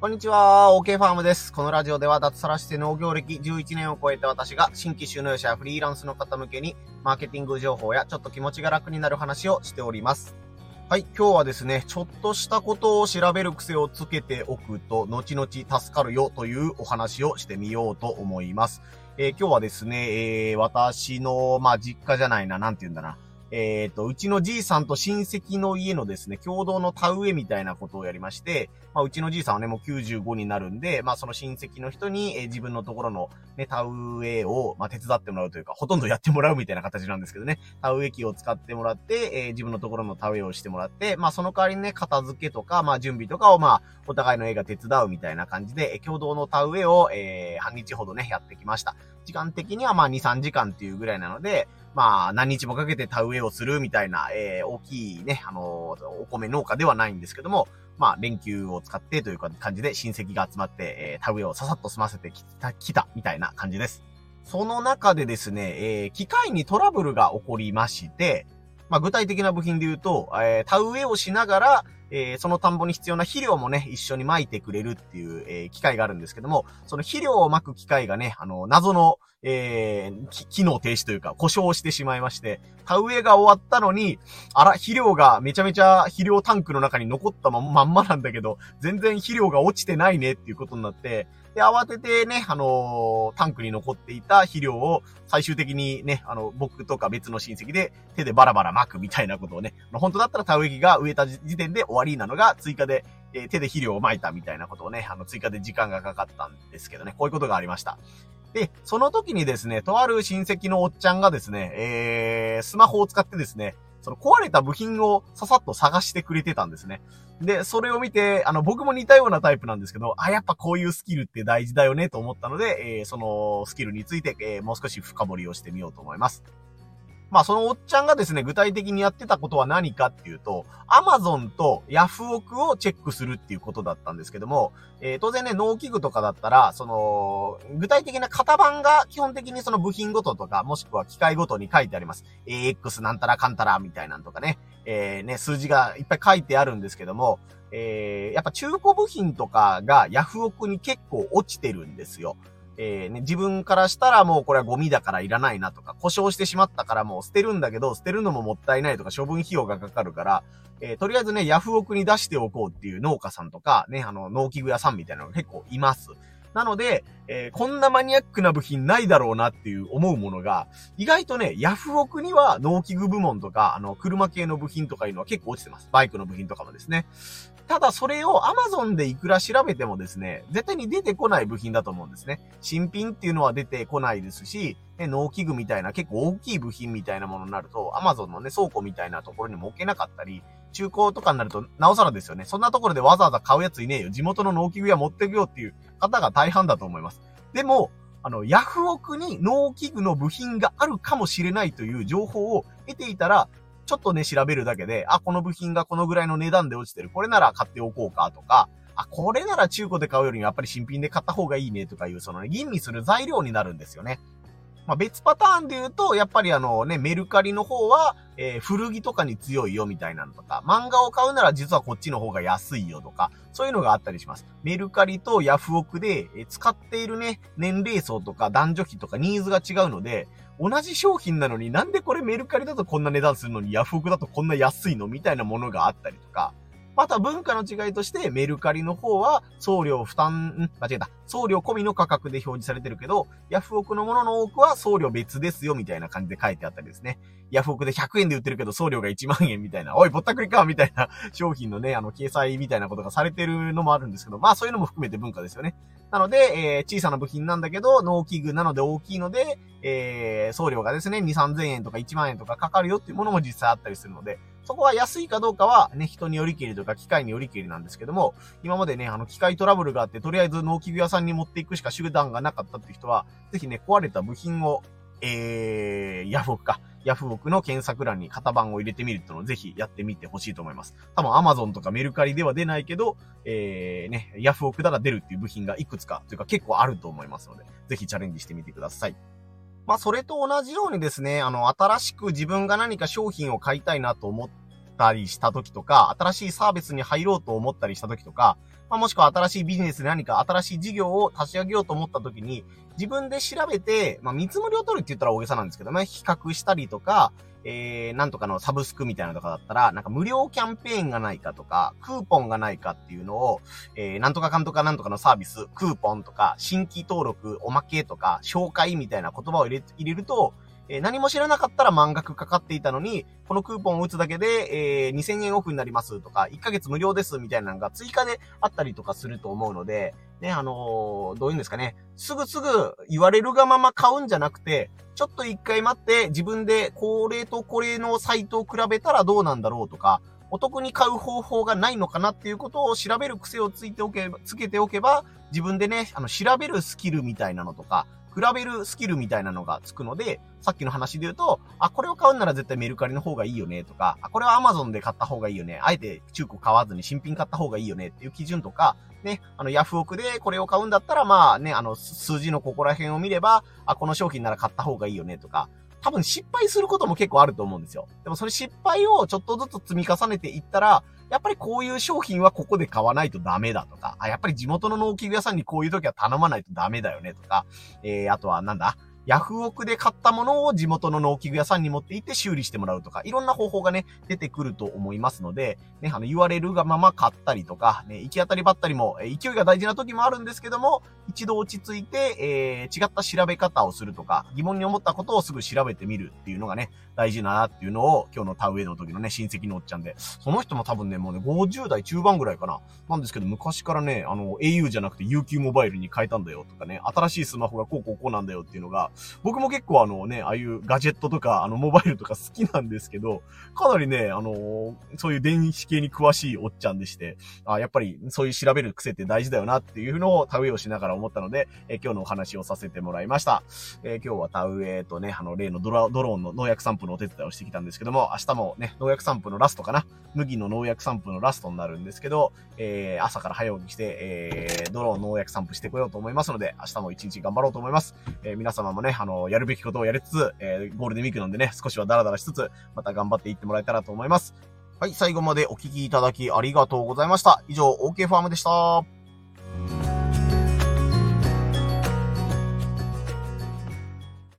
こんにちは、OK ファームです。このラジオでは脱サラして農業歴11年を超えた私が新規収納者やフリーランスの方向けにマーケティング情報やちょっと気持ちが楽になる話をしております。はい、今日はですね、ちょっとしたことを調べる癖をつけておくと後々助かるよというお話をしてみようと思います。えー、今日はですね、えー、私の、まあ、実家じゃないな、なんて言うんだな。えっ、ー、と、うちのじいさんと親戚の家のですね、共同の田植えみたいなことをやりまして、まあ、うちのじいさんはね、もう95になるんで、まあ、その親戚の人に、えー、自分のところのね、田植えを、まあ、手伝ってもらうというか、ほとんどやってもらうみたいな形なんですけどね、田植え機を使ってもらって、えー、自分のところの田植えをしてもらって、まあ、その代わりにね、片付けとか、まあ、準備とかを、まあ、お互いの絵が手伝うみたいな感じでえ、共同の田植えを、えー、半日ほどね、やってきました。時間的には、まあ、2、3時間っていうぐらいなので、まあ、何日もかけて田植えをするみたいな、えー、大きいね、あのー、お米農家ではないんですけども、まあ、連休を使ってという感じで親戚が集まって、えー、田植えをささっと済ませてきた、きた、みたいな感じです。その中でですね、えー、機械にトラブルが起こりまして、まあ、具体的な部品で言うと、えー、田植えをしながら、えー、その田んぼに必要な肥料もね、一緒に撒いてくれるっていう、えー、機械があるんですけども、その肥料を撒く機械がね、あの、謎の、えー、機能停止というか、故障してしまいまして、田植えが終わったのに、あら、肥料がめちゃめちゃ肥料タンクの中に残ったままんまなんだけど、全然肥料が落ちてないねっていうことになって、で、慌ててね、あのー、タンクに残っていた肥料を最終的にね、あの、僕とか別の親戚で手でバラバラ巻くみたいなことをね、本当だったら田植え機が植えた時点で終わりなのが追加で、えー、手で肥料を撒いたみたいなことをね、あの、追加で時間がかかったんですけどね、こういうことがありました。で、その時にですね、とある親戚のおっちゃんがですね、えー、スマホを使ってですね、その壊れた部品をささっと探してくれてたんですね。で、それを見て、あの、僕も似たようなタイプなんですけど、あ、やっぱこういうスキルって大事だよねと思ったので、えー、そのスキルについて、えー、もう少し深掘りをしてみようと思います。まあそのおっちゃんがですね、具体的にやってたことは何かっていうと、アマゾンとヤフオクをチェックするっていうことだったんですけども、えー、当然ね、農機具とかだったら、その、具体的な型番が基本的にその部品ごととか、もしくは機械ごとに書いてあります。AX なんたらかんたらみたいなんとかね、えー、ね、数字がいっぱい書いてあるんですけども、えー、やっぱ中古部品とかがヤフオクに結構落ちてるんですよ。えー、ね、自分からしたらもうこれはゴミだからいらないなとか、故障してしまったからもう捨てるんだけど、捨てるのももったいないとか処分費用がかかるから、えー、とりあえずね、ヤフオクに出しておこうっていう農家さんとか、ね、あの、農機具屋さんみたいなのが結構います。なので、えー、こんなマニアックな部品ないだろうなっていう思うものが、意外とね、ヤフオクには農機具部門とか、あの、車系の部品とかいうのは結構落ちてます。バイクの部品とかもですね。ただそれを Amazon でいくら調べてもですね、絶対に出てこない部品だと思うんですね。新品っていうのは出てこないですし、ね、農機具みたいな結構大きい部品みたいなものになると、Amazon のね、倉庫みたいなところにも置けなかったり、中古とかになると、なおさらですよね。そんなところでわざわざ買うやついねえよ。地元の農機具屋持ってくよっていう方が大半だと思います。でも、あの、ヤフオクに農機具の部品があるかもしれないという情報を得ていたら、ちょっとね、調べるだけで、あ、この部品がこのぐらいの値段で落ちてる。これなら買っておこうかとか、あ、これなら中古で買うよりやっぱり新品で買った方がいいねとかいう、そのね、吟味する材料になるんですよね。まあ、別パターンで言うと、やっぱりあのね、メルカリの方は、えー、古着とかに強いよみたいなのとか、漫画を買うなら実はこっちの方が安いよとか、そういうのがあったりします。メルカリとヤフオクで、え、使っているね、年齢層とか男女比とかニーズが違うので、同じ商品なのになんでこれメルカリだとこんな値段するのにヤフオクだとこんな安いの？みたいなものがあったりとか、また文化の違いとしてメルカリの方は送料負担、ん？間違えた。送料込みの価格で表示されてるけど、ヤフオクのものの多くは送料別ですよみたいな感じで書いてあったりですね。ヤフオクで100円で売ってるけど送料が1万円みたいな、おい、ぼったくりかみたいな商品のね、あの、掲載みたいなことがされてるのもあるんですけど、まあそういうのも含めて文化ですよね。なので、えー、小さな部品なんだけど、農機具なので大きいので、えー、送料がですね、2、3000円とか1万円とかかかるよっていうものも実際あったりするので、そこは安いかどうかはね、人によりけりとか機械によりけりなんですけども、今までね、あの、機械トラブルがあって、とりあえず農機具屋さんに持っていくしか手段がなかったっていう人は、ぜひね、壊れた部品を、えー、ヤフオクか。ヤフオクの検索欄に型番を入れてみるっていうのをぜひやってみてほしいと思います。多分 Amazon とかメルカリでは出ないけど、えー、ね、ヤフオクなら出るっていう部品がいくつか、というか結構あると思いますので、ぜひチャレンジしてみてください。まあ、それと同じようにですね、あの、新しく自分が何か商品を買いたいなと思ったりした時とか、新しいサービスに入ろうと思ったりした時とか、まあ、もしくは新しいビジネスで何か新しい事業を立ち上げようと思った時に、自分で調べて、まあ、見積もりを取るって言ったら大げさなんですけどね、比較したりとか、えー、なんとかのサブスクみたいなとかだったら、なんか無料キャンペーンがないかとか、クーポンがないかっていうのを、えー、なんとかかんとかなんとかのサービス、クーポンとか、新規登録、おまけとか、紹介みたいな言葉を入れ入れると、えー、何も知らなかったら満額かかっていたのに、このクーポンを打つだけで、えー、2000円オフになりますとか、1ヶ月無料ですみたいなのが追加であったりとかすると思うので、ね、あのー、どういうんですかね、すぐすぐ言われるがまま買うんじゃなくて、ちょっと一回待って自分でこれとこれのサイトを比べたらどうなんだろうとか、お得に買う方法がないのかなっていうことを調べる癖をついておけば、つけておけば、自分でね、あの、調べるスキルみたいなのとか、比べるスキルみたいなのがつくので、さっきの話で言うと、あ、これを買うなら絶対メルカリの方がいいよねとか、あ、これは Amazon で買った方がいいよね。あえて中古買わずに新品買った方がいいよねっていう基準とか、ね、あの、ヤフオクでこれを買うんだったら、まあね、あの、数字のここら辺を見れば、あ、この商品なら買った方がいいよねとか、多分失敗することも結構あると思うんですよ。でもそれ失敗をちょっとずつ積み重ねていったら、やっぱりこういう商品はここで買わないとダメだとか、あ、やっぱり地元の農機具屋さんにこういう時は頼まないとダメだよねとか、えー、あとはなんだ、ヤフオクで買ったものを地元の農機具屋さんに持って行って修理してもらうとか、いろんな方法がね、出てくると思いますので、ね、あの、言われるがまま買ったりとか、ね、行き当たりばったりも、勢いが大事な時もあるんですけども、一度落ち着いて、えー、違った調べ方をするとか、疑問に思ったことをすぐ調べてみるっていうのがね、大事だなっていうのを、今日の田植えの時のね、親戚のおっちゃんで、その人も多分ね、もうね、50代中盤ぐらいかな。なんですけど、昔からね、あの、au じゃなくて UQ モバイルに変えたんだよとかね、新しいスマホがこうこうこうなんだよっていうのが、僕も結構あのね、ああいうガジェットとか、あの、モバイルとか好きなんですけど、かなりね、あの、そういう電子系に詳しいおっちゃんでして、あやっぱりそういう調べる癖って大事だよなっていうのを田植えをしながら思ったので、え、今日のお話をさせてもらいました。え、今日は田植えとね、あの、例のドラドローンの農薬散布のお手伝いをしてきたんですけども、明日もね、農薬散布のラストかな？麦の農薬散布のラストになるんですけど、えー、朝から早起きして、えー、ドローン農薬散布してこようと思いますので、明日も一日頑張ろうと思います。えー、皆様もね、ねあの、やるべきことをやりつつ、えー、ゴールデンウィークなんでね、少しはダラダラしつつ、また頑張っていってもらえたらと思います。はい、最後までお聞きいただきありがとうございました。以上、OK ファームでした。